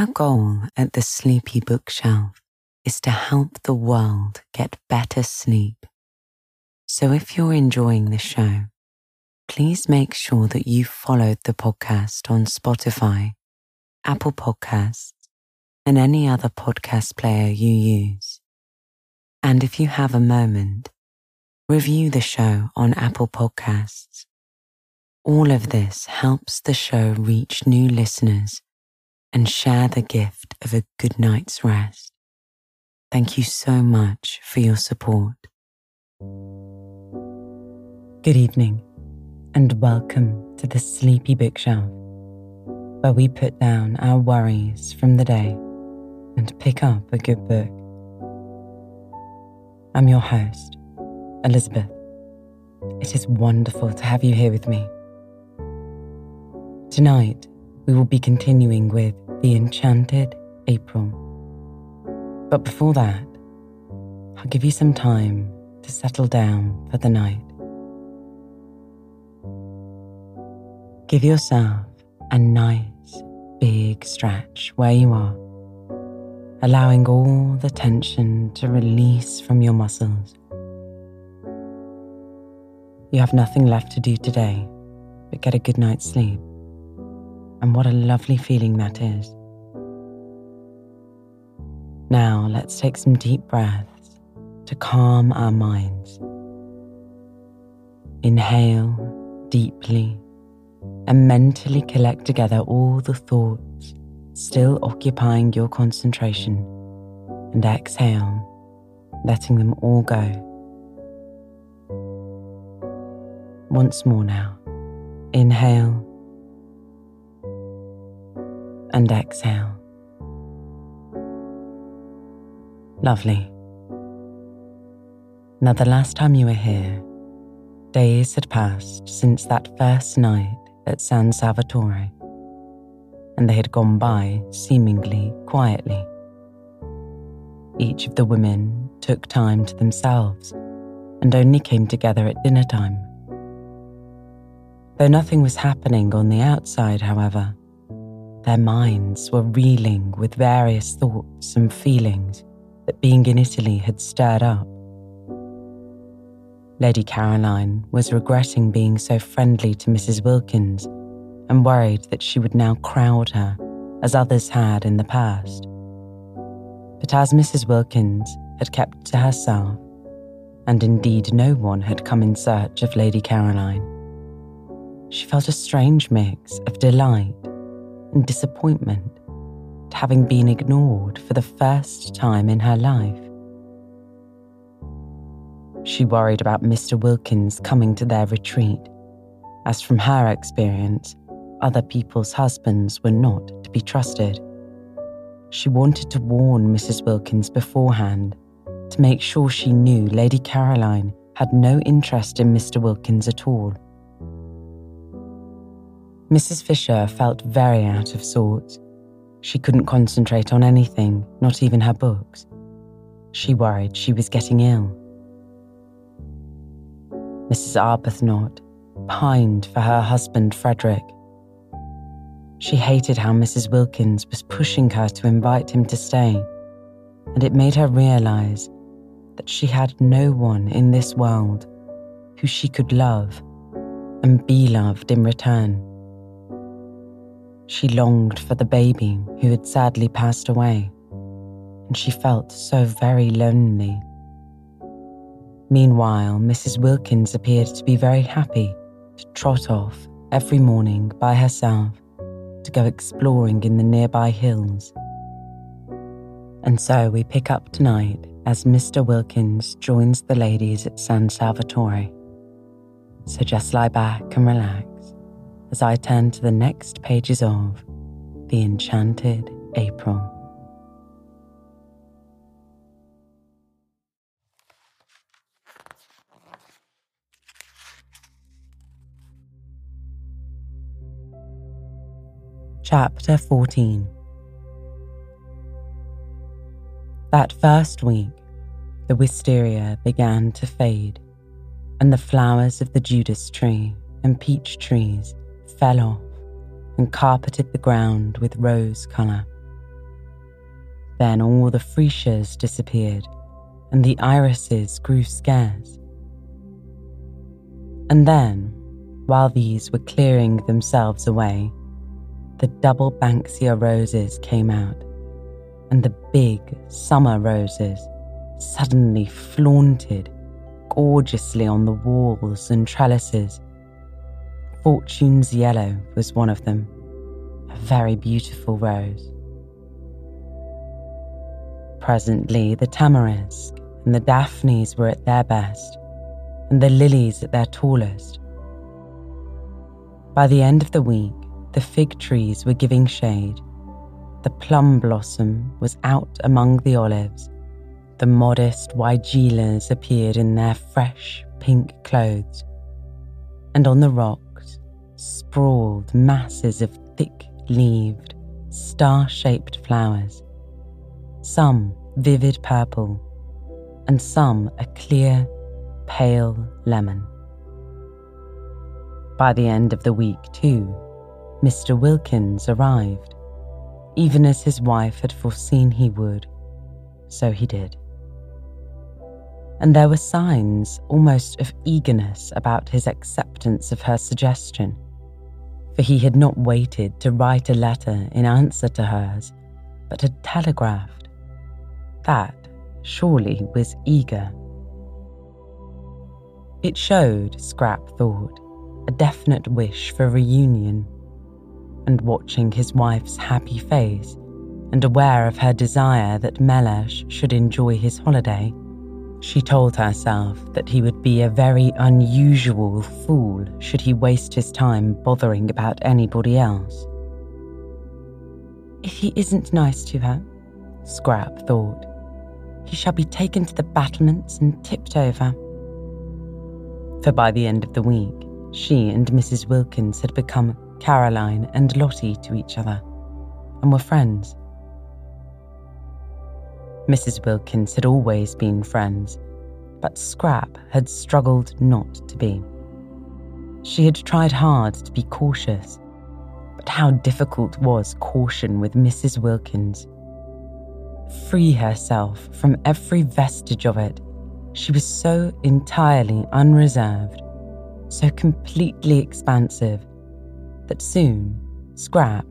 Our goal at the Sleepy Bookshelf is to help the world get better sleep. So if you're enjoying the show, please make sure that you followed the podcast on Spotify, Apple Podcasts, and any other podcast player you use. And if you have a moment, review the show on Apple Podcasts. All of this helps the show reach new listeners and share the gift of a good night's rest. Thank you so much for your support. Good evening, and welcome to the Sleepy Bookshelf, where we put down our worries from the day and pick up a good book. I'm your host, Elizabeth. It is wonderful to have you here with me. Tonight, we will be continuing with The Enchanted April. But before that, I'll give you some time to settle down for the night. Give yourself a nice big stretch where you are, allowing all the tension to release from your muscles. You have nothing left to do today but get a good night's sleep. And what a lovely feeling that is. Now let's take some deep breaths to calm our minds. Inhale deeply and mentally collect together all the thoughts still occupying your concentration, and exhale, letting them all go. Once more now, inhale and exhale. Lovely. Now, the last time you were here, days had passed since that first night at San Salvatore, and they had gone by seemingly quietly. Each of the women took time to themselves and only came together at dinner time. Though nothing was happening on the outside, however, their minds were reeling with various thoughts and feelings that being in Italy had stirred up. Lady Caroline was regretting being so friendly to Mrs. Wilkins and worried that she would now crowd her as others had in the past. But as Mrs. Wilkins had kept to herself, and indeed no one had come in search of Lady Caroline, she felt a strange mix of delight and disappointment at having been ignored for the first time in her life. She worried about Mr. Wilkins coming to their retreat, as from her experience, other people's husbands were not to be trusted. She wanted to warn Mrs. Wilkins beforehand to make sure she knew Lady Caroline had no interest in Mr. Wilkins at all. Mrs. Fisher felt very out of sorts. She couldn't concentrate on anything, not even her books. She worried she was getting ill. Mrs. Arbuthnot pined for her husband Frederick. She hated how Mrs. Wilkins was pushing her to invite him to stay, and it made her realize that she had no one in this world who she could love and be loved in return. She longed for the baby who had sadly passed away, and she felt so very lonely. Meanwhile, Mrs. Wilkins appeared to be very happy to trot off every morning by herself to go exploring in the nearby hills. And so we pick up tonight as Mr. Wilkins joins the ladies at San Salvatore. So just lie back and relax as I turn to the next pages of The Enchanted April. Chapter 14 That first week, the wisteria began to fade, and the flowers of the Judas tree and peach trees fell off and carpeted the ground with rose colour. Then all the freesias disappeared, and the irises grew scarce. And then, while these were clearing themselves away, the double Banksia roses came out, and the big summer roses suddenly flaunted gorgeously on the walls and trellises. Fortune's yellow was one of them, a very beautiful rose. Presently, the tamarisk and the daphnes were at their best, and the lilies at their tallest. By the end of the week, the fig trees were giving shade. The plum blossom was out among the olives. The modest weigelas appeared in their fresh pink clothes. And on the rocks sprawled masses of thick leaved, star shaped flowers, some vivid purple, and some a clear, pale lemon. By the end of the week, too, Mr. Wilkins arrived, even as his wife had foreseen he would. So he did. And there were signs almost of eagerness about his acceptance of her suggestion, for he had not waited to write a letter in answer to hers, but had telegraphed. That, surely, was eager. It showed, Scrap thought, a definite wish for reunion. And watching his wife's happy face and aware of her desire that Mellersh should enjoy his holiday, she told herself that he would be a very unusual fool should he waste his time bothering about anybody else. If he isn't nice to her, Scrap thought, he shall be taken to the battlements and tipped over. For by the end of the week, she and Mrs. Wilkins had become Caroline and Lottie to each other and were friends. Mrs. Wilkins had always been friends, but Scrap had struggled not to be. She had tried hard to be cautious, but how difficult was caution with Mrs. Wilkins? Free herself from every vestige of it, she was so entirely unreserved so completely expansive that soon, Scrap,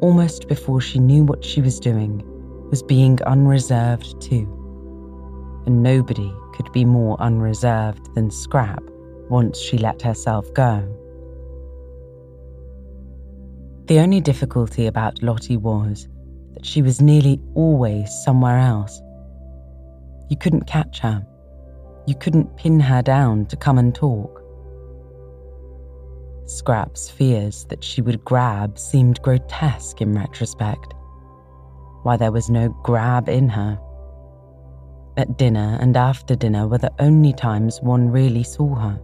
almost before she knew what she was doing, was being unreserved too. And nobody could be more unreserved than Scrap once she let herself go. The only difficulty about Lottie was that she was nearly always somewhere else. You couldn't catch her. You couldn't pin her down to come and talk. Scrap's fears that she would grab seemed grotesque in retrospect. Why there was no grab in her. At dinner and after dinner were the only times one really saw her.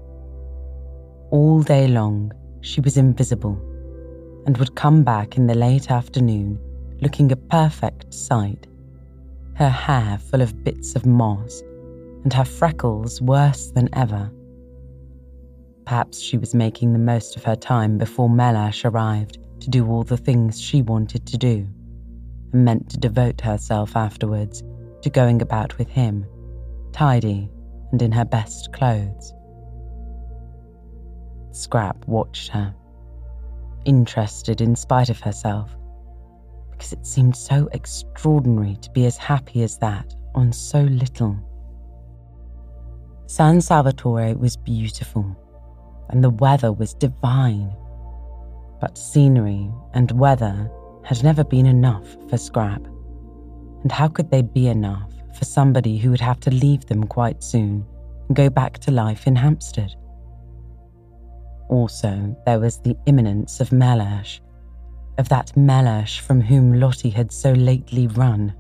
All day long, she was invisible and would come back in the late afternoon looking a perfect sight, her hair full of bits of moss and her freckles worse than ever. Perhaps she was making the most of her time before Mellersh arrived to do all the things she wanted to do, and meant to devote herself afterwards to going about with him, tidy and in her best clothes. Scrap watched her, interested in spite of herself, because it seemed so extraordinary to be as happy as that on so little. San Salvatore was beautiful and the weather was divine. But scenery and weather had never been enough for Scrap. And how could they be enough for somebody who would have to leave them quite soon and go back to life in Hampstead? Also, there was the imminence of Mellersh, of that Mellersh from whom Lottie had so lately run.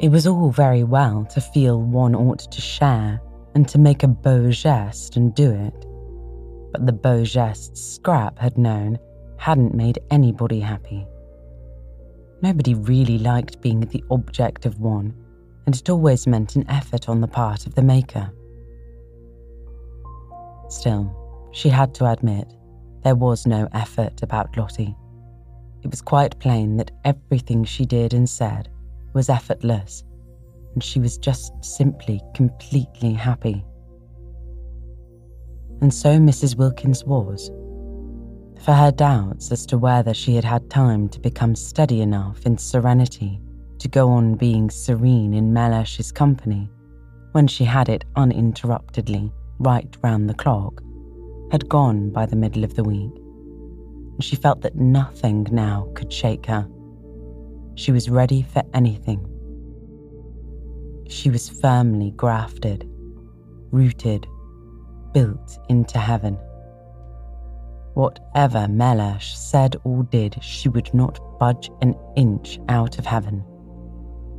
It was all very well to feel one ought to share and to make a beau geste and do it. But the beau geste Scrap had known hadn't made anybody happy. Nobody really liked being the object of one, and it always meant an effort on the part of the maker. Still, she had to admit there was no effort about Lottie. it was quite plain that everything she did and said was effortless, and she was just simply completely happy. And so Mrs. Wilkins was. For her doubts as to whether she had had time to become steady enough in serenity to go on being serene in Mellersh's company when she had it uninterruptedly right round the clock had gone by the middle of the week, and she felt that nothing now could shake her. She was ready for anything. She was firmly grafted, rooted, built into heaven. Whatever Mellersh said or did, she would not budge an inch out of heaven,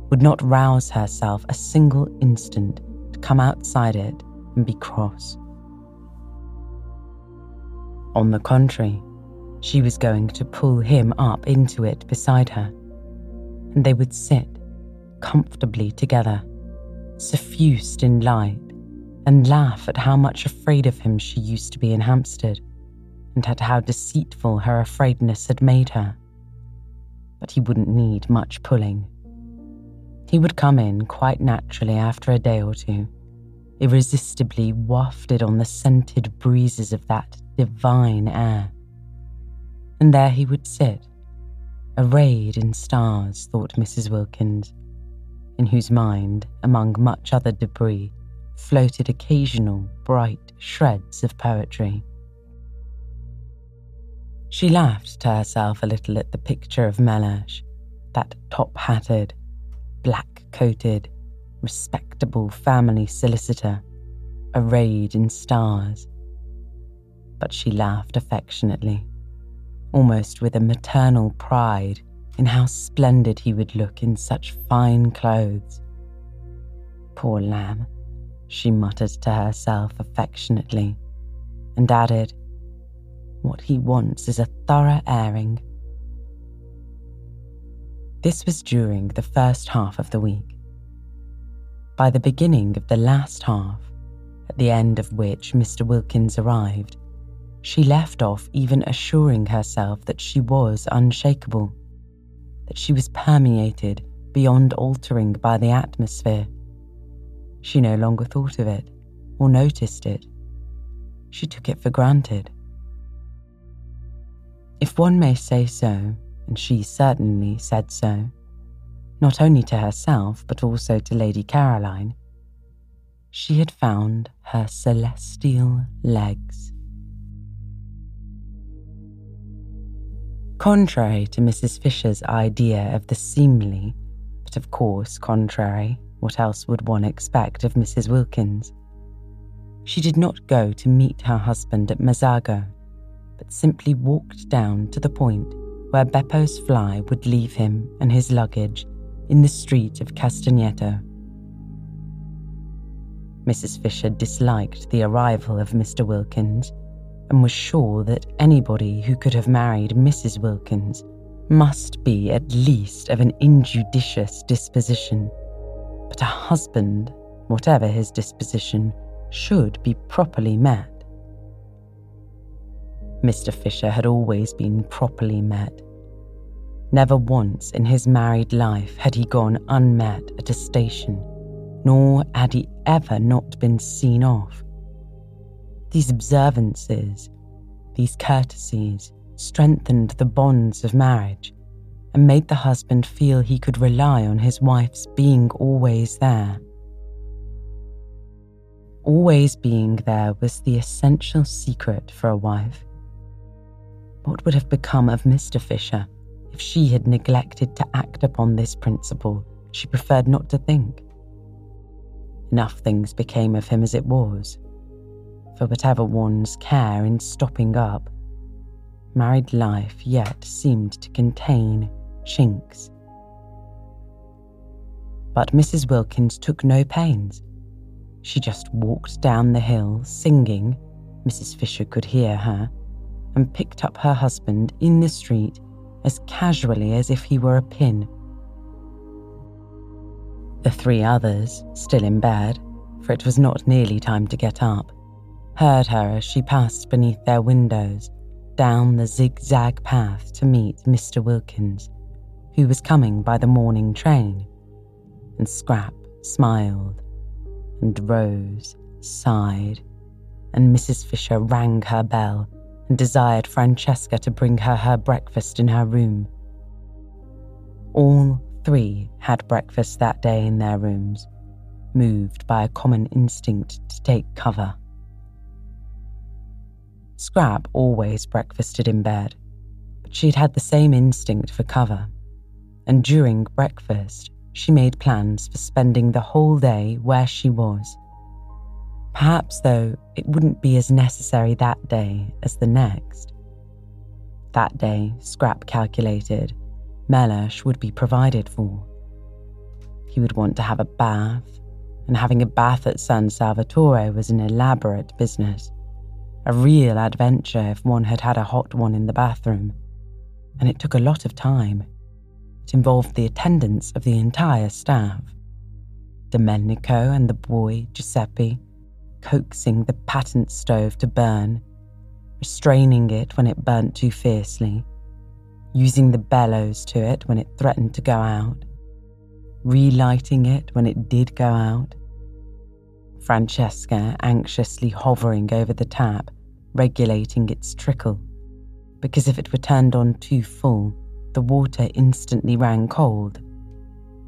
would not rouse herself a single instant to come outside it and be cross. On the contrary, she was going to pull him up into it beside her, and they would sit comfortably together, suffused in light, and laugh at how much afraid of him she used to be in Hampstead, and at how deceitful her afraidness had made her. But he wouldn't need much pulling. He would come in quite naturally after a day or two, irresistibly wafted on the scented breezes of that divine air. And there he would sit, arrayed in stars, thought Mrs. Wilkins, in whose mind, among much other debris, floated occasional bright shreds of poetry. She laughed to herself a little at the picture of Mellersh, that top hatted, black coated, respectable family solicitor, arrayed in stars, but she laughed affectionately, almost with a maternal pride in how splendid he would look in such fine clothes. Poor lamb, she muttered to herself affectionately, and added, What he wants is a thorough airing. This was during the first half of the week. By the beginning of the last half, at the end of which Mr. Wilkins arrived, she left off even assuring herself that she was unshakable, that she was permeated beyond altering by the atmosphere. She no longer thought of it or noticed it. She took it for granted. If one may say so, and she certainly said so, not only to herself but also to Lady Caroline, she had found her celestial legs. Contrary to Mrs. Fisher's idea of the seemly, but of course contrary, what else would one expect of Mrs. Wilkins? She did not go to meet her husband at Mezzago, but simply walked down to the point where Beppo's fly would leave him and his luggage in the street of Castagneto. Mrs. Fisher disliked the arrival of Mr. Wilkins and was sure that anybody who could have married Mrs. Wilkins must be at least of an injudicious disposition. But a husband, whatever his disposition, should be properly met. Mr. Fisher had always been properly met. Never once in his married life had he gone unmet at a station, nor had he ever not been seen off. These observances, these courtesies, strengthened the bonds of marriage and made the husband feel he could rely on his wife's being always there. Always being there was the essential secret for a wife. What would have become of Mr. Fisher if she had neglected to act upon this principle she preferred not to think? Enough things became of him as it was for whatever one's care in stopping up. Married life yet seemed to contain chinks. But Mrs. Wilkins took no pains. She just walked down the hill singing, Mrs. Fisher could hear her, and picked up her husband in the street as casually as if he were a pin. The three others, still in bed, for it was not nearly time to get up, heard her as she passed beneath their windows, down the zigzag path to meet Mr. Wilkins, who was coming by the morning train. And Scrap smiled, and Rose sighed, and Mrs. Fisher rang her bell and desired Francesca to bring her her breakfast in her room. All three had breakfast that day in their rooms, moved by a common instinct to take cover. Scrap always breakfasted in bed, but she'd had the same instinct for cover, and during breakfast, she made plans for spending the whole day where she was. Perhaps, though, it wouldn't be as necessary that day as the next. That day, Scrap calculated, Mellersh would be provided for. He would want to have a bath, and having a bath at San Salvatore was an elaborate business. A real adventure if one had had a hot one in the bathroom. And it took a lot of time. It involved the attendance of the entire staff. Domenico and the boy, Giuseppe, coaxing the patent stove to burn, restraining it when it burnt too fiercely, using the bellows to it when it threatened to go out, relighting it when it did go out. Francesca anxiously hovering over the tap, regulating its trickle, because if it were turned on too full, the water instantly ran cold,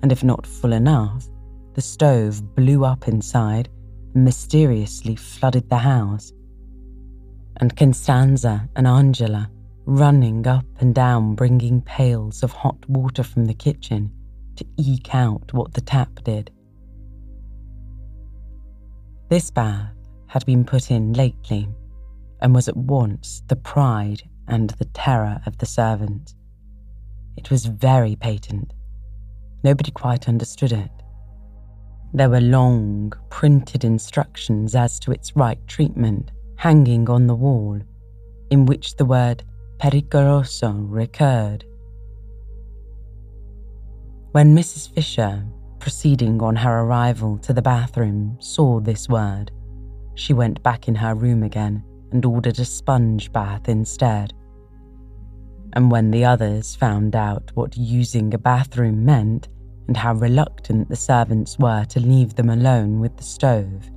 and if not full enough, the stove blew up inside mysteriously flooded the house. And Constanza and Angela running up and down, bringing pails of hot water from the kitchen to eke out what the tap did. This bath had been put in lately and was at once the pride and the terror of the servants. It was very patent. Nobody quite understood it. There were long, printed instructions as to its right treatment hanging on the wall, in which the word pericoloso recurred. When Mrs. Fisher, proceeding on her arrival to the bathroom, saw this word, she went back in her room again and ordered a sponge bath instead. And when the others found out what using a bathroom meant and how reluctant the servants were to leave them alone with the stove,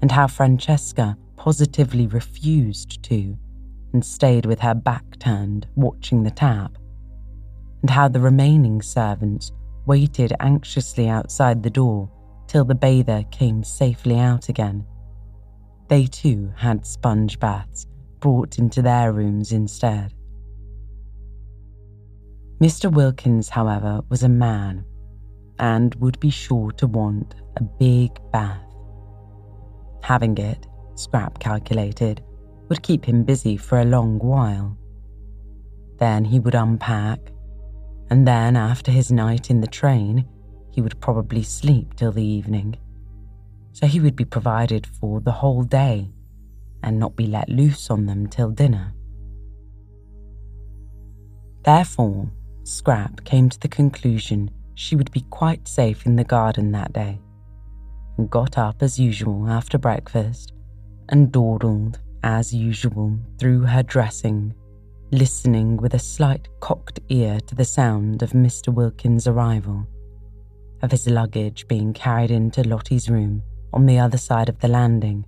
and how Francesca positively refused to and stayed with her back turned, watching the tap, and how the remaining servants waited anxiously outside the door till the bather came safely out again. They too had sponge baths brought into their rooms instead. Mr. Wilkins, however, was a man and would be sure to want a big bath. Having it, Scrap calculated, would keep him busy for a long while. Then he would unpack, and then after his night in the train, he would probably sleep till the evening. So he would be provided for the whole day and not be let loose on them till dinner. Therefore, Scrap came to the conclusion she would be quite safe in the garden that day, and got up as usual after breakfast and dawdled as usual, through her dressing, listening with a slight cocked ear to the sound of Mr. Wilkins' arrival, of his luggage being carried into Lottie's room on the other side of the landing,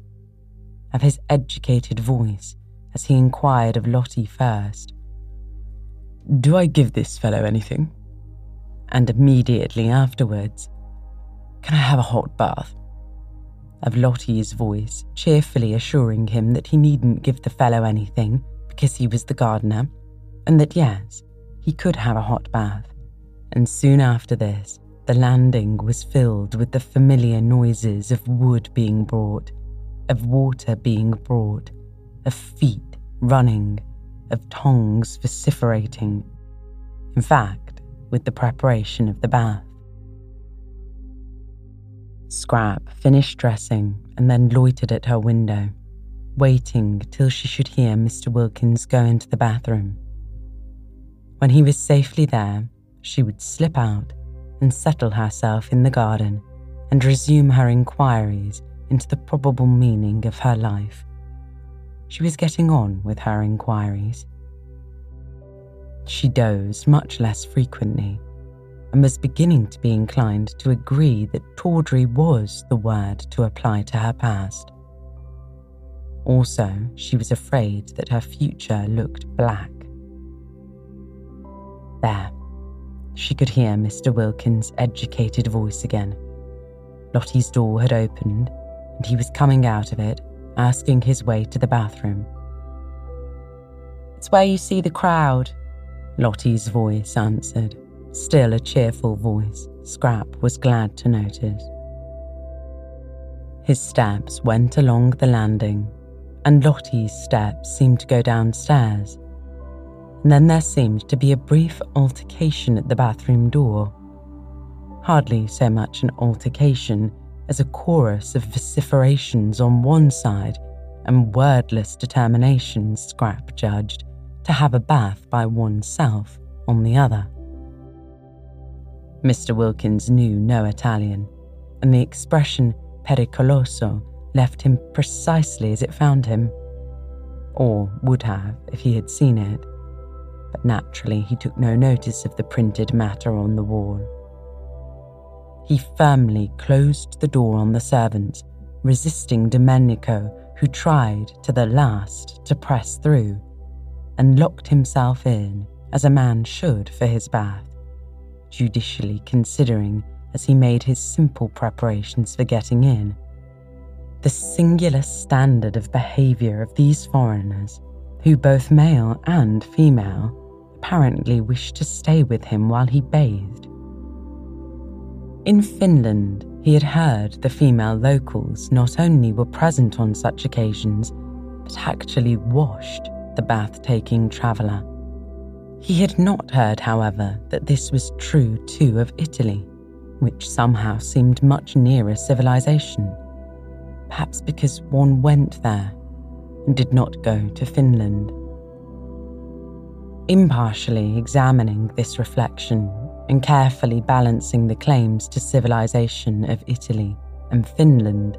of his educated voice as he inquired of Lottie first. Do I give this fellow anything? And immediately afterwards, Can I have a hot bath? of Lottie's voice, cheerfully assuring him that he needn't give the fellow anything because he was the gardener, and that yes, he could have a hot bath. And soon after this, the landing was filled with the familiar noises of wood being brought, of water being brought, of feet running, of tongues vociferating. In fact, with the preparation of the bath. Scrap finished dressing and then loitered at her window, waiting till she should hear Mr. Wilkins go into the bathroom. When he was safely there, she would slip out and settle herself in the garden and resume her inquiries into the probable meaning of her life. She was getting on with her inquiries, She dozed much less frequently and was beginning to be inclined to agree that tawdry was the word to apply to her past. Also, she was afraid that her future looked black. There, she could hear Mr. Wilkins' educated voice again. Lottie's door had opened, and he was coming out of it, asking his way to the bathroom. It's where you see the crowd, Lottie's voice answered. Still a cheerful voice, Scrap was glad to notice. His steps went along the landing, and Lottie's steps seemed to go downstairs. And then there seemed to be a brief altercation at the bathroom door. Hardly so much an altercation as a chorus of vociferations on one side and wordless determination, Scrap judged, to have a bath by oneself on the other. Mr. Wilkins knew no Italian, and the expression pericoloso left him precisely as it found him. Or would have if he had seen it. But naturally, he took no notice of the printed matter on the wall. He firmly closed the door on the servants, resisting Domenico, who tried to the last to press through, and locked himself in as a man should for his bath judicially considering as he made his simple preparations for getting in. The singular standard of behaviour of these foreigners, who both male and female apparently wished to stay with him while he bathed. In Finland, he had heard the female locals not only were present on such occasions, but actually washed the bath taking traveller. He had not heard, however, that this was true too of Italy, which somehow seemed much nearer civilization. Perhaps because one went there and did not go to Finland. Impartially examining this reflection and carefully balancing the claims to civilization of Italy and Finland,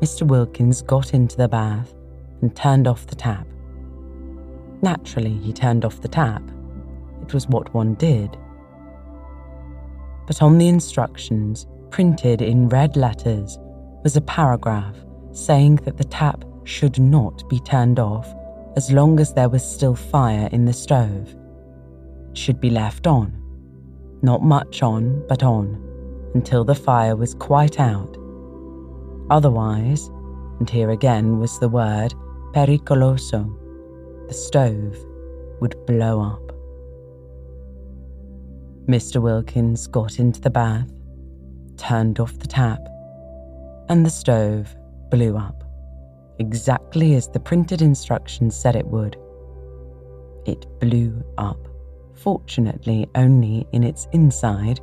Mr. Wilkins got into the bath and turned off the tap. Naturally, he turned off the tap. It was what one did. But on the instructions, printed in red letters, was a paragraph saying that the tap should not be turned off as long as there was still fire in the stove. It should be left on. Not much on, but on, until the fire was quite out. Otherwise, and here again was the word pericoloso, the stove would blow up. Mr. Wilkins got into the bath, turned off the tap, and the stove blew up, exactly as the printed instructions said it would. It blew up, fortunately only in its inside,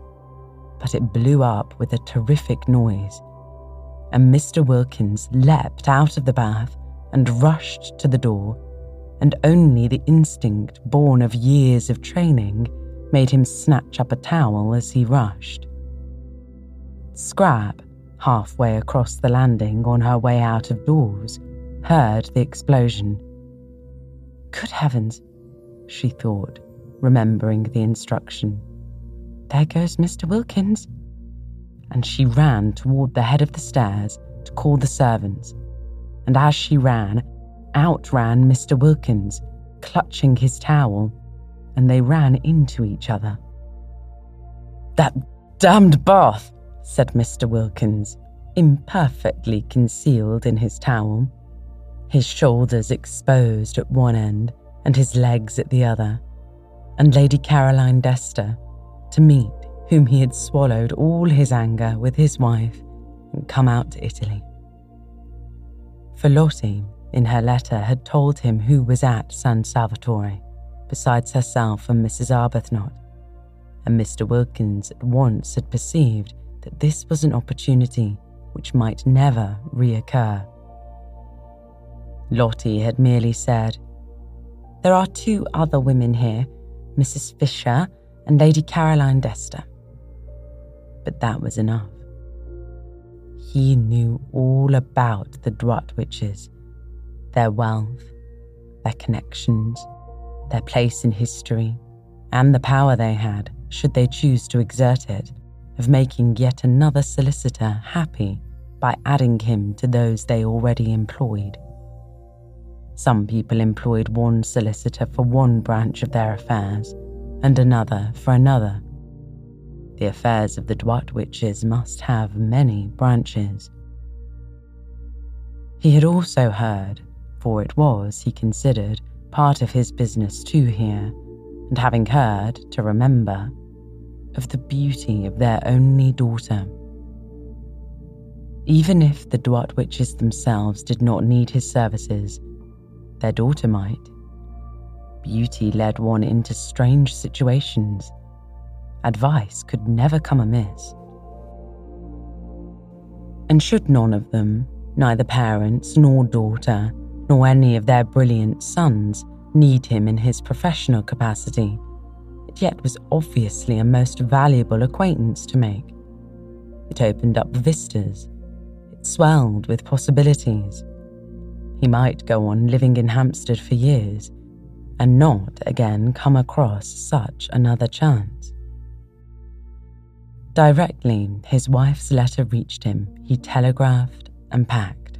but it blew up with a terrific noise, and Mr. Wilkins leapt out of the bath and rushed to the door and only the instinct born of years of training made him snatch up a towel as he rushed. Scrap, halfway across the landing on her way out of doors, heard the explosion. Good heavens, she thought, remembering the instruction. There goes Mr. Wilkins. And she ran toward the head of the stairs to call the servants. And as she ran, outran Mr. Wilkins, clutching his towel, and they ran into each other. That damned bath, said Mr. Wilkins, imperfectly concealed in his towel, his shoulders exposed at one end and his legs at the other, and Lady Caroline Dester, to meet whom he had swallowed all his anger with his wife and come out to Italy. For Lottie, in her letter, had told him who was at San Salvatore, besides herself and Mrs. Arbuthnot, and Mr. Wilkins at once had perceived that this was an opportunity which might never reoccur. Lottie had merely said, There are two other women here, Mrs. Fisher and Lady Caroline Dester. But that was enough. He knew all about the Droitwiches their wealth, their connections, their place in history, and the power they had, should they choose to exert it, of making yet another solicitor happy by adding him to those they already employed. Some people employed one solicitor for one branch of their affairs, and another for another. The affairs of the Droitwiches must have many branches. He had also heard, for it was, he considered, part of his business to hear, and having heard, to remember, of the beauty of their only daughter. Even if the Droitwiches themselves did not need his services, their daughter might. Beauty led one into strange situations. Advice could never come amiss. And should none of them, neither parents nor daughter, nor any of their brilliant sons, need him in his professional capacity, it yet was obviously a most valuable acquaintance to make. It opened up vistas, it swelled with possibilities. He might go on living in Hampstead for years and not again come across such another chance. Directly his wife's letter reached him, he telegraphed and packed.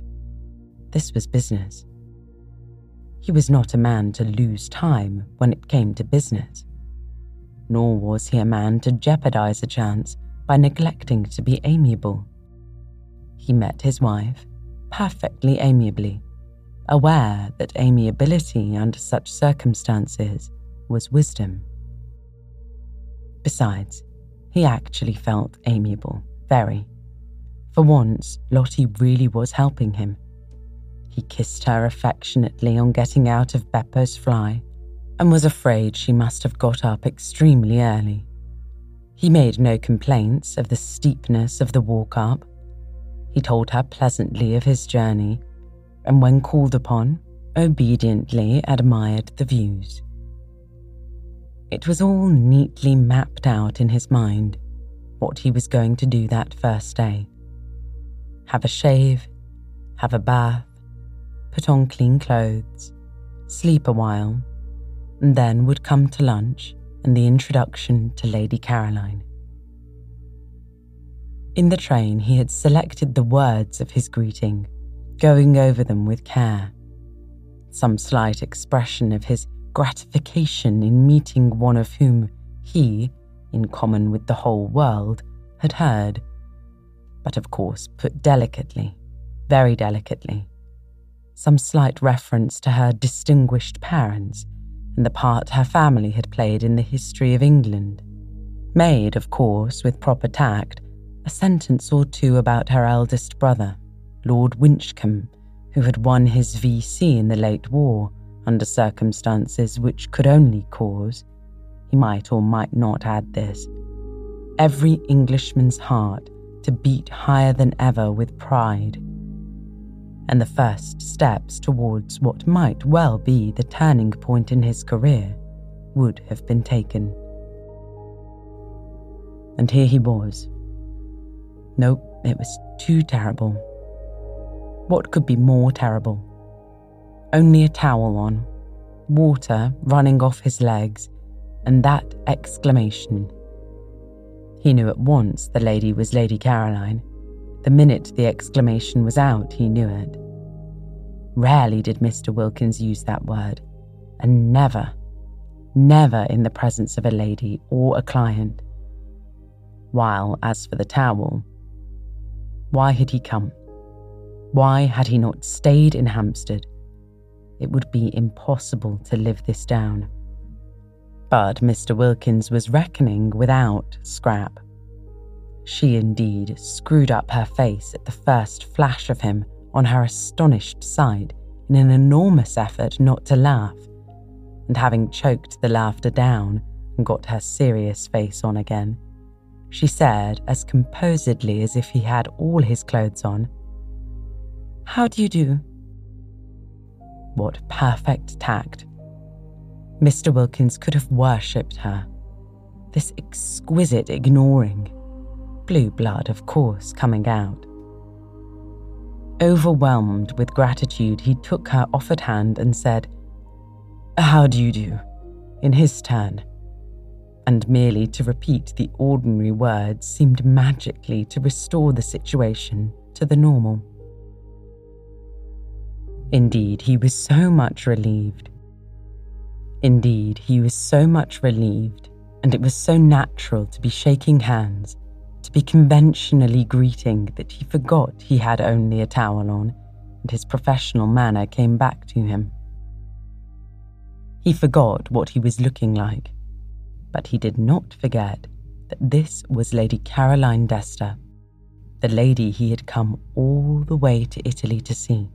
This was business. He was not a man to lose time when it came to business nor was he a man to jeopardize a chance by neglecting to be amiable. He met his wife perfectly amiably, aware that amiability under such circumstances was wisdom. Besides, he actually felt amiable, very. For once, Lottie really was helping him. He kissed her affectionately on getting out of Beppo's fly and was afraid she must have got up extremely early. He made no complaints of the steepness of the walk up. He told her pleasantly of his journey, and when called upon, obediently admired the views. It was all neatly mapped out in his mind what he was going to do that first day have a shave, have a bath, put on clean clothes, sleep a while, and then would come to lunch and the introduction to Lady Caroline. In the train, he had selected the words of his greeting, going over them with care. Some slight expression of his gratification in meeting one of whom he, in common with the whole world, had heard, but of course put delicately, very delicately. Some slight reference to her distinguished parents and the part her family had played in the history of England. Made, of course, with proper tact, a sentence or two about her eldest brother, Lord Winchcombe, who had won his VC in the late war under circumstances which could only cause, he might or might not add this, every Englishman's heart to beat higher than ever with pride and the first steps towards what might well be the turning point in his career would have been taken. And here he was. Nope, it was too terrible. What could be more terrible? Only a towel on, water running off his legs, and that exclamation. He knew at once the lady was Lady Caroline the minute the exclamation was out, he knew it. Rarely did Mr. Wilkins use that word, and never, never in the presence of a lady or a client. While, as for the towel, why had he come? Why had he not stayed in Hampstead? It would be impossible to live this down. But Mr. Wilkins was reckoning without Scrap. She indeed screwed up her face at the first flash of him on her astonished side in an enormous effort not to laugh, and having choked the laughter down and got her serious face on again, she said as composedly as if he had all his clothes on, How do you do? What perfect tact. Mr. Wilkins could have worshipped her. This exquisite ignoring blue blood, of course, coming out. Overwhelmed with gratitude, he took her offered hand and said, How do you do? in his turn, and merely to repeat the ordinary words seemed magically to restore the situation to the normal. Indeed, he was so much relieved. Indeed, he was so much relieved, and it was so natural to be shaking hands, be conventionally greeting that he forgot he had only a towel on, and his professional manner came back to him. He forgot what he was looking like, but he did not forget that this was Lady Caroline Dester, the lady he had come all the way to Italy to see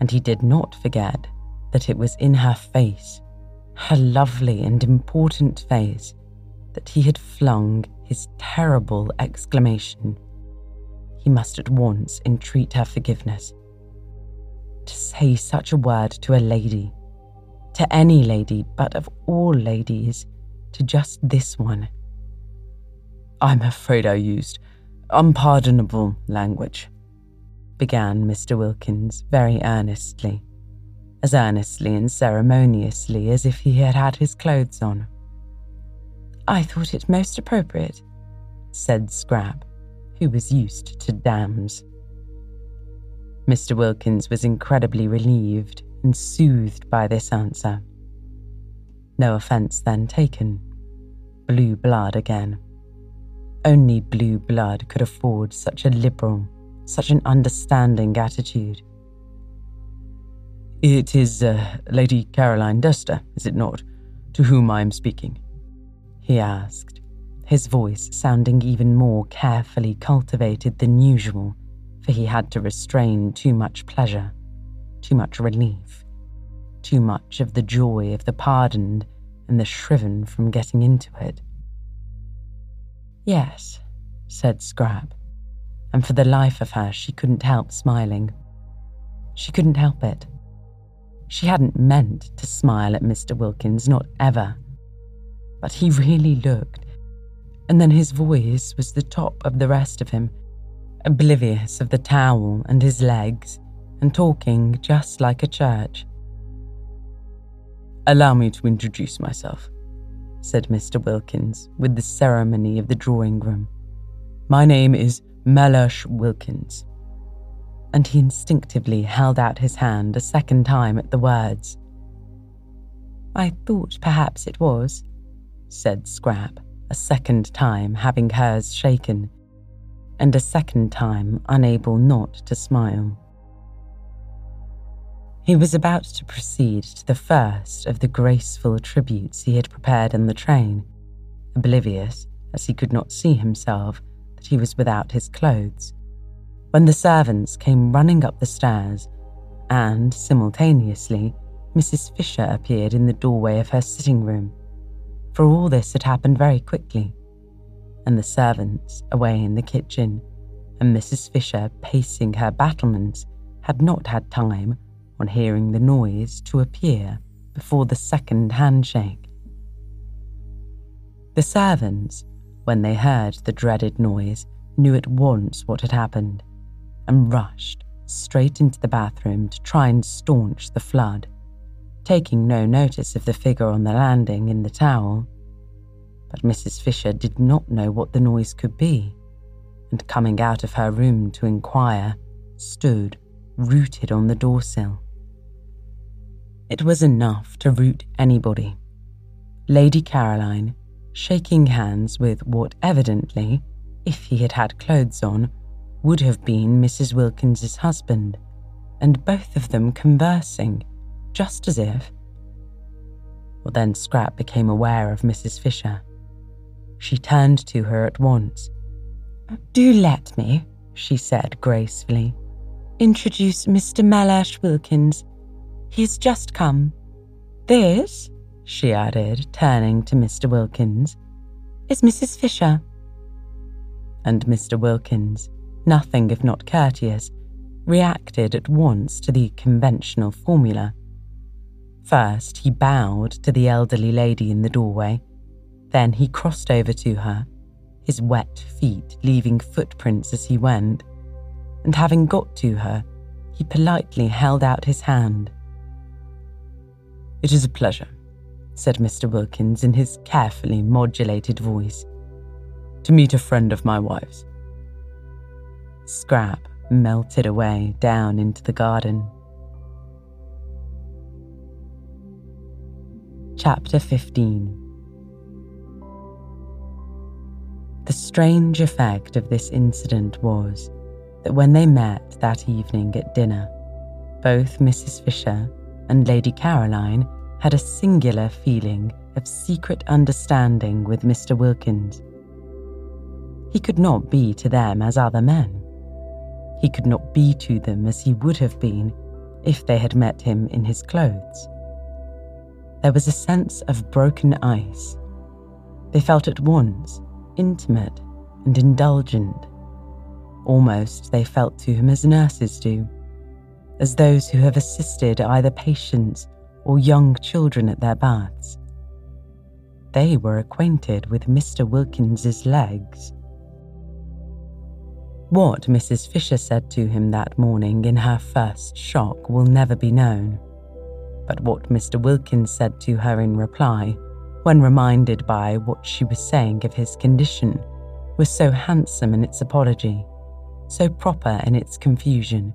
and he did not forget that it was in her face, her lovely and important face, that he had flung his terrible exclamation. He must at once entreat her forgiveness. To say such a word to a lady, to any lady, but of all ladies, to just this one. I'm afraid I used unpardonable language began Mr. Wilkins very earnestly, as earnestly and ceremoniously as if he had had his clothes on. I thought it most appropriate, said Scrap, who was used to dams. Mr. Wilkins was incredibly relieved and soothed by this answer. No offence then taken. Blue blood again. Only blue blood could afford such a liberal such an understanding attitude. It is uh, Lady Caroline Dester, is it not, to whom I am speaking? He asked, his voice sounding even more carefully cultivated than usual, for he had to restrain too much pleasure, too much relief, too much of the joy of the pardoned and the shriven from getting into it. Yes, said Scrap and for the life of her, she couldn't help smiling. She couldn't help it. She hadn't meant to smile at Mr. Wilkins, not ever. But he really looked, and then his voice was the top of the rest of him, oblivious of the towel and his legs, and talking just like a church. Allow me to introduce myself, said Mr. Wilkins with the ceremony of the drawing room. My name is Mellersh Wilkins. And he instinctively held out his hand a second time at the words. I thought perhaps it was, said Scrap, a second time having hers shaken, and a second time unable not to smile. He was about to proceed to the first of the graceful tributes he had prepared in the train, oblivious, as he could not see himself, that he was without his clothes, when the servants came running up the stairs, and simultaneously, Mrs. Fisher appeared in the doorway of her sitting room. For all this had happened very quickly, and the servants away in the kitchen, and Mrs. Fisher pacing her battlements, had not had time, on hearing the noise, to appear before the second handshake. The servants, when they heard the dreaded noise, knew at once what had happened and rushed straight into the bathroom to try and staunch the flood, taking no notice of the figure on the landing in the towel. But Mrs. Fisher did not know what the noise could be, and coming out of her room to inquire, stood rooted on the doorsill. It was enough to root anybody. Lady Caroline, shaking hands with what evidently, if he had had clothes on, would have been Mrs. Wilkins's husband, and both of them conversing, just as if. Well, then Scrap became aware of Mrs. Fisher. She turned to her at once. Do let me, she said gracefully, introduce Mr. Mellersh Wilkins. He's just come. This she added, turning to Mr. Wilkins, is Mrs. Fisher. And Mr. Wilkins, nothing if not courteous, reacted at once to the conventional formula. First, he bowed to the elderly lady in the doorway. Then he crossed over to her, his wet feet leaving footprints as he went. And having got to her, he politely held out his hand. It is a pleasure, said Mr. Wilkins in his carefully modulated voice. To meet a friend of my wife's. Scrap melted away down into the garden. Chapter 15 The strange effect of this incident was that when they met that evening at dinner, both Mrs. Fisher and Lady Caroline had a singular feeling of secret understanding with Mr. Wilkins. He could not be to them as other men. He could not be to them as he would have been if they had met him in his clothes. There was a sense of broken ice. They felt at once intimate and indulgent. Almost they felt to him as nurses do, as those who have assisted either patients or young children at their baths. They were acquainted with Mr. Wilkins's legs. What Mrs. Fisher said to him that morning in her first shock will never be known. But what Mr. Wilkins said to her in reply, when reminded by what she was saying of his condition, was so handsome in its apology, so proper in its confusion,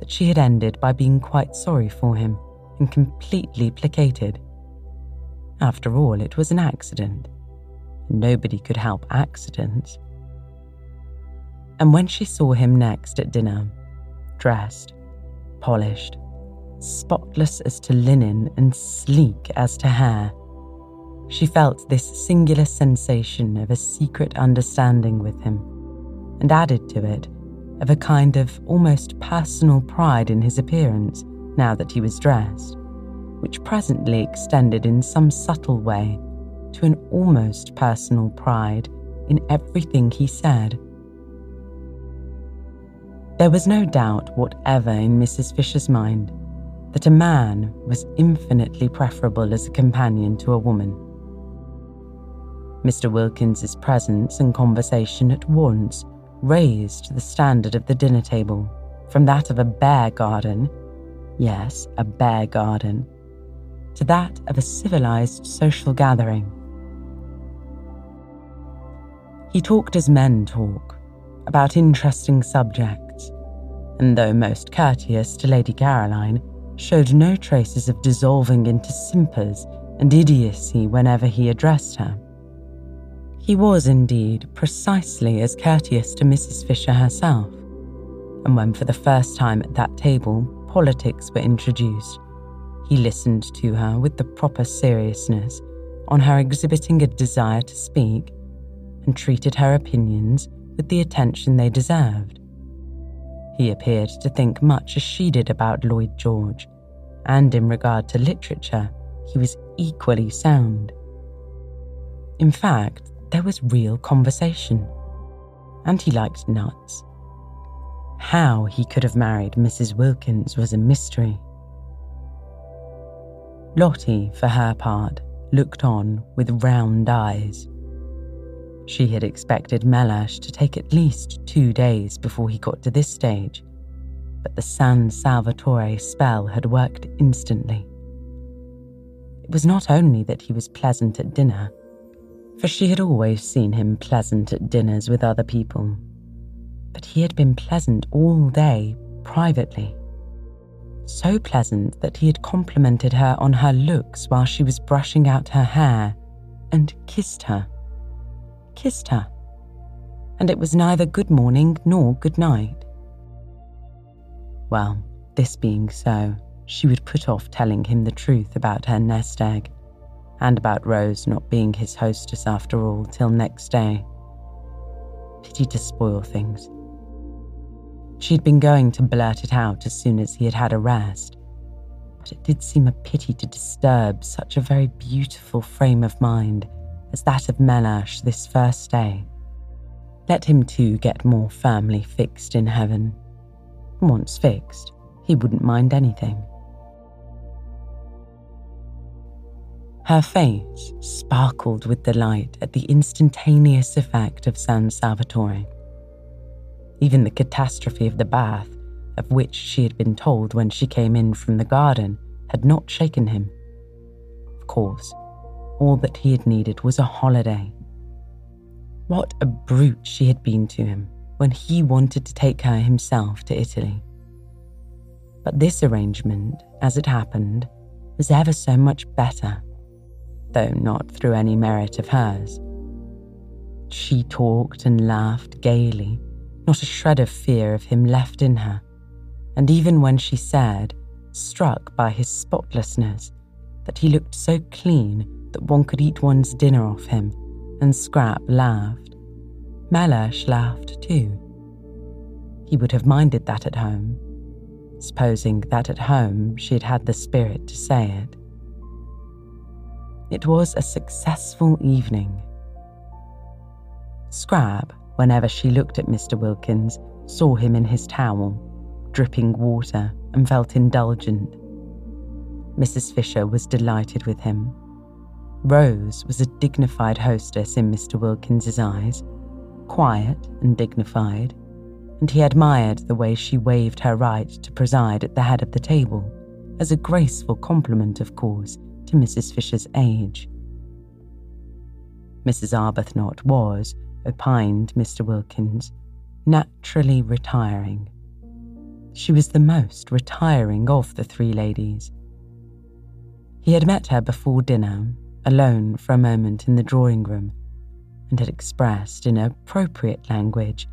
that she had ended by being quite sorry for him and completely placated. After all, it was an accident. Nobody could help accidents. And when she saw him next at dinner, dressed, polished, spotless as to linen and sleek as to hair, she felt this singular sensation of a secret understanding with him, and added to it of a kind of almost personal pride in his appearance now that he was dressed, which presently extended in some subtle way to an almost personal pride in everything he said. There was no doubt whatever in Mrs. Fisher's mind that a man was infinitely preferable as a companion to a woman. Mr. Wilkins's presence and conversation at once raised the standard of the dinner table from that of a bear garden yes, a bear garden, to that of a civilized social gathering. He talked as men talk, about interesting subjects, and though most courteous to Lady Caroline, showed no traces of dissolving into simpers and idiocy whenever he addressed her. He was indeed precisely as courteous to Mrs. Fisher herself, and when for the first time at that table politics were introduced, he listened to her with the proper seriousness on her exhibiting a desire to speak and treated her opinions with the attention they deserved. He appeared to think much as she did about Lloyd George, and in regard to literature, he was equally sound. In fact, there was real conversation, and he liked nuts. How he could have married Mrs. Wilkins was a mystery. Lottie, for her part, looked on with round eyes. She had expected Mellersh to take at least two days before he got to this stage, but the San Salvatore spell had worked instantly. It was not only that he was pleasant at dinner, for she had always seen him pleasant at dinners with other people but he had been pleasant all day, privately. So pleasant that he had complimented her on her looks while she was brushing out her hair and kissed her. Kissed her. And it was neither good morning nor good night. Well, this being so, she would put off telling him the truth about her nest egg and about Rose not being his hostess after all till next day. Pity to spoil things. She'd been going to blurt it out as soon as he had had a rest, but it did seem a pity to disturb such a very beautiful frame of mind as that of Mellersh this first day. Let him too get more firmly fixed in heaven. Once fixed, he wouldn't mind anything. Her face sparkled with delight at the instantaneous effect of San Salvatore. Even the catastrophe of the bath, of which she had been told when she came in from the garden, had not shaken him. Of course, all that he had needed was a holiday. What a brute she had been to him when he wanted to take her himself to Italy. But this arrangement, as it happened, was ever so much better, though not through any merit of hers. She talked and laughed gaily, not a shred of fear of him left in her, and even when she said, struck by his spotlessness, that he looked so clean that one could eat one's dinner off him, and Scrap laughed. Mellersh laughed too. He would have minded that at home, supposing that at home she had had the spirit to say it. It was a successful evening. Scrap, whenever she looked at Mr. Wilkins, saw him in his towel, dripping water, and felt indulgent. Mrs. Fisher was delighted with him. Rose was a dignified hostess in Mr. Wilkins's eyes, quiet and dignified, and he admired the way she waived her right to preside at the head of the table, as a graceful compliment, of course, to Mrs. Fisher's age. Mrs. Arbuthnot was, opined Mr. Wilkins, naturally retiring. She was the most retiring of the three ladies. He had met her before dinner, alone for a moment in the drawing room, and had expressed in appropriate language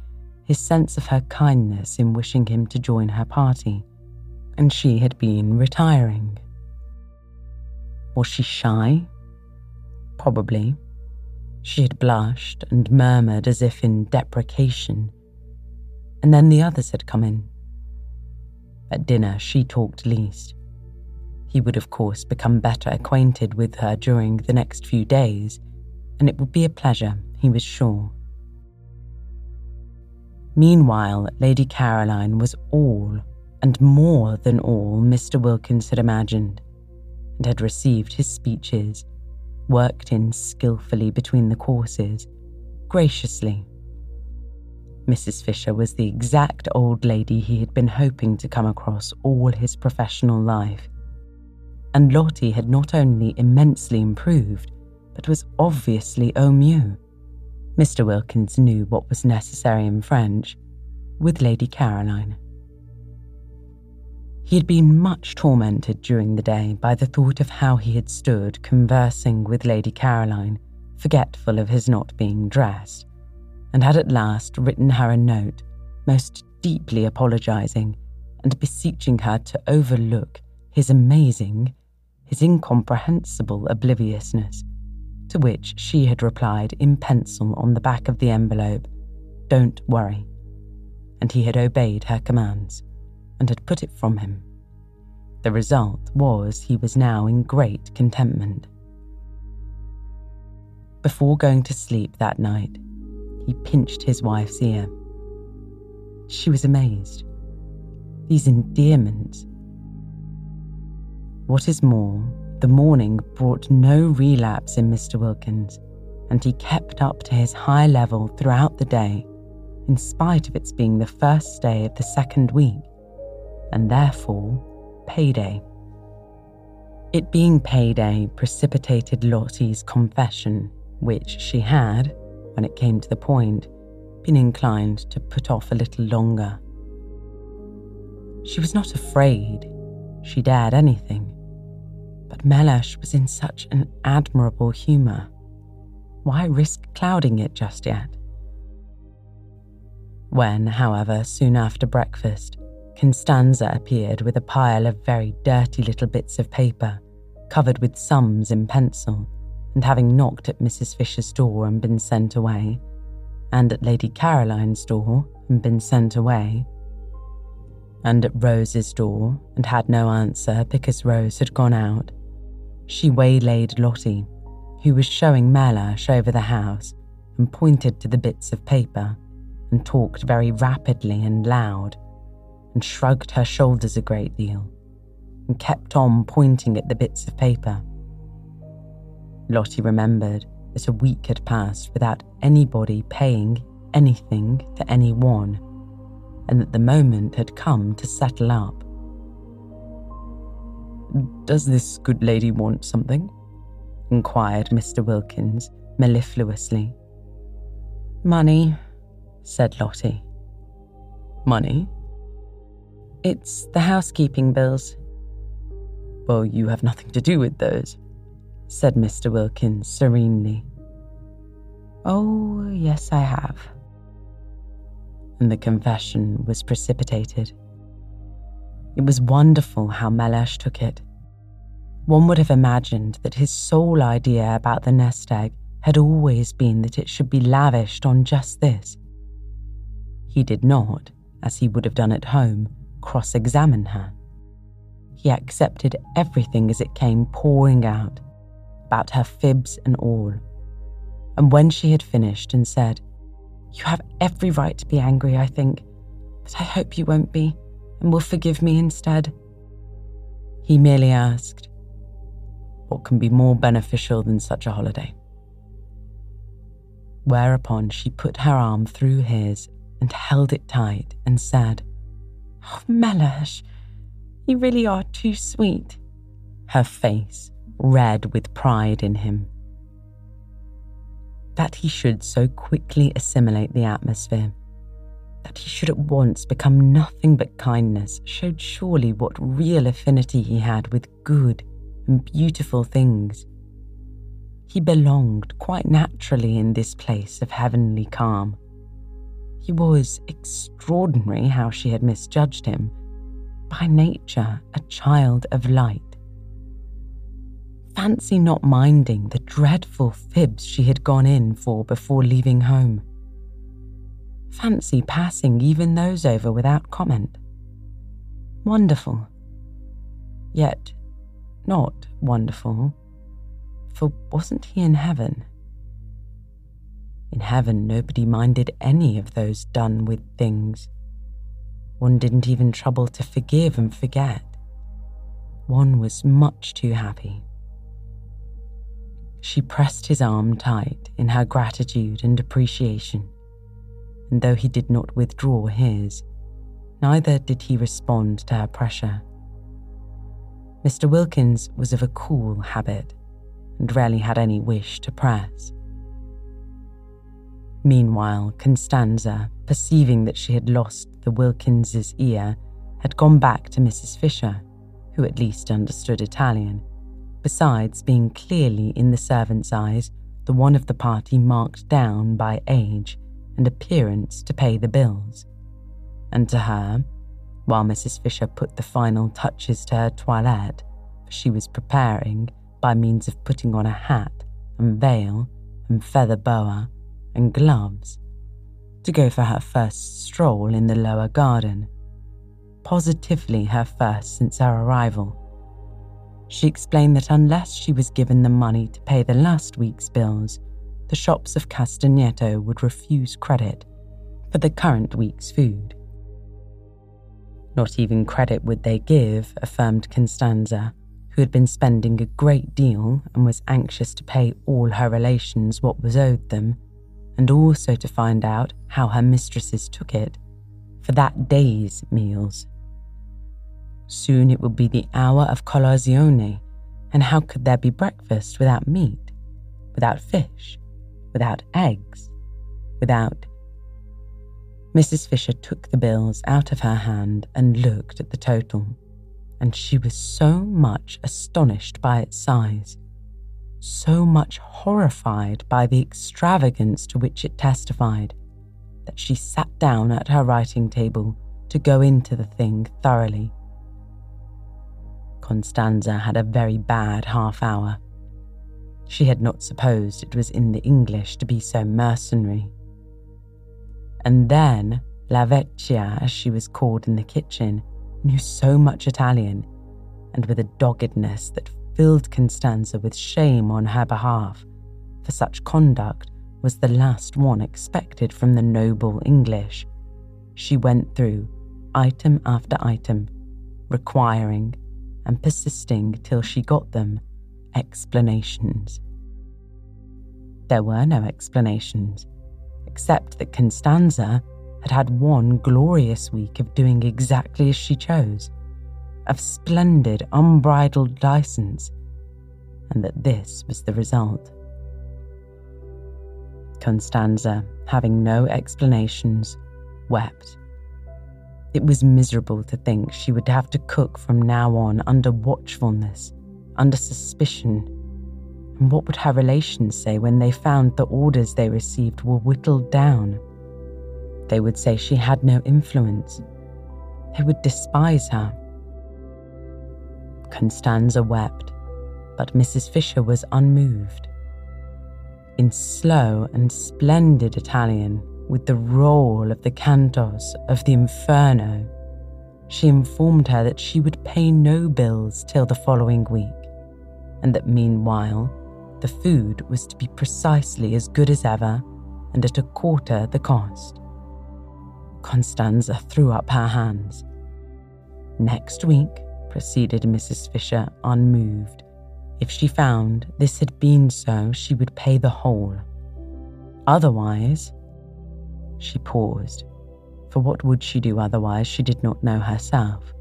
his sense of her kindness in wishing him to join her party, and she had been retiring. Was she shy? Probably. She had blushed and murmured as if in deprecation. And then the others had come in. At dinner, she talked least. He would, of course, become better acquainted with her during the next few days, and it would be a pleasure, he was sure. Meanwhile, Lady Caroline was all, and more than all, Mr. Wilkins had imagined, and had received his speeches worked in skilfully between the courses, graciously. Mrs. Fisher was the exact old lady he had been hoping to come across all his professional life. And Lottie had not only immensely improved, but was obviously au mieux. Mr. Wilkins knew what was necessary in French, with Lady Caroline. He had been much tormented during the day by the thought of how he had stood conversing with Lady Caroline, forgetful of his not being dressed, and had at last written her a note, most deeply apologizing and beseeching her to overlook his amazing, his incomprehensible obliviousness, to which she had replied in pencil on the back of the envelope, Don't worry. And he had obeyed her commands and had put it from him. The result was he was now in great contentment. Before going to sleep that night, he pinched his wife's ear. She was amazed. These endearments. What is more, the morning brought no relapse in Mr. Wilkins, and he kept up to his high level throughout the day, in spite of its being the first day of the second week and therefore payday. It being payday precipitated Lottie's confession, which she had, when it came to the point, been inclined to put off a little longer. She was not afraid, she dared anything, but Mellersh was in such an admirable humour. Why risk clouding it just yet? When, however, soon after breakfast, Costanza appeared with a pile of very dirty little bits of paper, covered with sums in pencil, and having knocked at Mrs. Fisher's door and been sent away, and at Lady Caroline's door and been sent away, and at Rose's door and had no answer because Rose had gone out, she waylaid Lottie, who was showing Mellersh over the house, and pointed to the bits of paper, and talked very rapidly and loud and shrugged her shoulders a great deal and kept on pointing at the bits of paper. Lottie remembered that a week had passed without anybody paying anything to anyone, and that the moment had come to settle up. Does this good lady want something? inquired Mr. Wilkins mellifluously. Money, said Lottie. Money? It's the housekeeping bills. Well, you have nothing to do with those, said Mr. Wilkins serenely. Oh, yes, I have. And the confession was precipitated. It was wonderful how Mellersh took it. One would have imagined that his sole idea about the nest egg had always been that it should be lavished on just this. He did not, as he would have done at home, cross examine her. He accepted everything as it came pouring out, about her fibs and all. And when she had finished and said, You have every right to be angry, I think, but I hope you won't be and will forgive me instead. He merely asked, what can be more beneficial than such a holiday? Whereupon she put her arm through his and held it tight and said, Oh, Mellersh, you really are too sweet. Her face red with pride in him. That he should so quickly assimilate the atmosphere, he should at once become nothing but kindness, showed surely what real affinity he had with good and beautiful things. He belonged quite naturally in this place of heavenly calm. He was extraordinary how she had misjudged him, by nature a child of light. Fancy not minding the dreadful fibs she had gone in for before leaving home. Fancy passing even those over without comment. Wonderful. Yet not wonderful, for wasn't he in heaven? In heaven, nobody minded any of those done with things. One didn't even trouble to forgive and forget. One was much too happy. She pressed his arm tight in her gratitude and appreciation, and though he did not withdraw his, neither did he respond to her pressure. Mr. Wilkins was of a cool habit and rarely had any wish to press. Meanwhile, Costanza, perceiving that she had lost the Wilkinses' ear, had gone back to Mrs. Fisher, who at least understood Italian, besides being clearly in the servant's eyes the one of the party marked down by age and appearance to pay the bills. And to her, while Mrs. Fisher put the final touches to her toilette, for she was preparing, by means of putting on a hat and veil and feather boa and gloves, to go for her first stroll in the lower garden, positively her first since her arrival. She explained that unless she was given the money to pay the last week's bills, the shops of Castagneto would refuse credit for the current week's food. Not even credit would they give, affirmed Costanza, who had been spending a great deal and was anxious to pay all her relations what was owed them, and also to find out how her mistresses took it, for that day's meals. Soon it would be the hour of colazione, and how could there be breakfast without meat, without fish, without eggs, without Mrs. Fisher took the bills out of her hand and looked at the total, and she was so much astonished by its size, so much horrified by the extravagance to which it testified, that she sat down at her writing table to go into the thing thoroughly. Costanza had a very bad half hour. She had not supposed it was in the English to be so mercenary. And then La Vecchia, as she was called in the kitchen, knew so much Italian, and with a doggedness that filled Costanza with shame on her behalf, for such conduct was the last one expected from the noble English. She went through item after item, requiring and persisting till she got them explanations. There were no explanations except that Costanza had had one glorious week of doing exactly as she chose, of splendid, unbridled license. and that this was the result. Costanza, having no explanations, wept. It was miserable to think she would have to cook from now on under watchfulness, under suspicion. And what would her relations say when they found the orders they received were whittled down? They would say she had no influence. They would despise her. Costanza wept, but Mrs. Fisher was unmoved. In slow and splendid Italian, with the roll of the cantos of the Inferno, she informed her that she would pay no bills till the following week, and that meanwhile the food was to be precisely as good as ever and at a quarter the cost. Costanza threw up her hands. Next week, proceeded Mrs. Fisher, unmoved, if she found this had been so, she would pay the whole. Otherwise, she paused, for what would she do otherwise she did not know herself.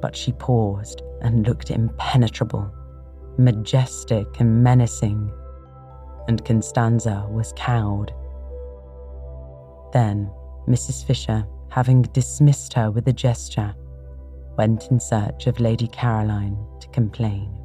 But she paused and looked impenetrable, majestic and menacing, and Costanza was cowed. Then Mrs. Fisher, having dismissed her with a gesture, went in search of Lady Caroline to complain.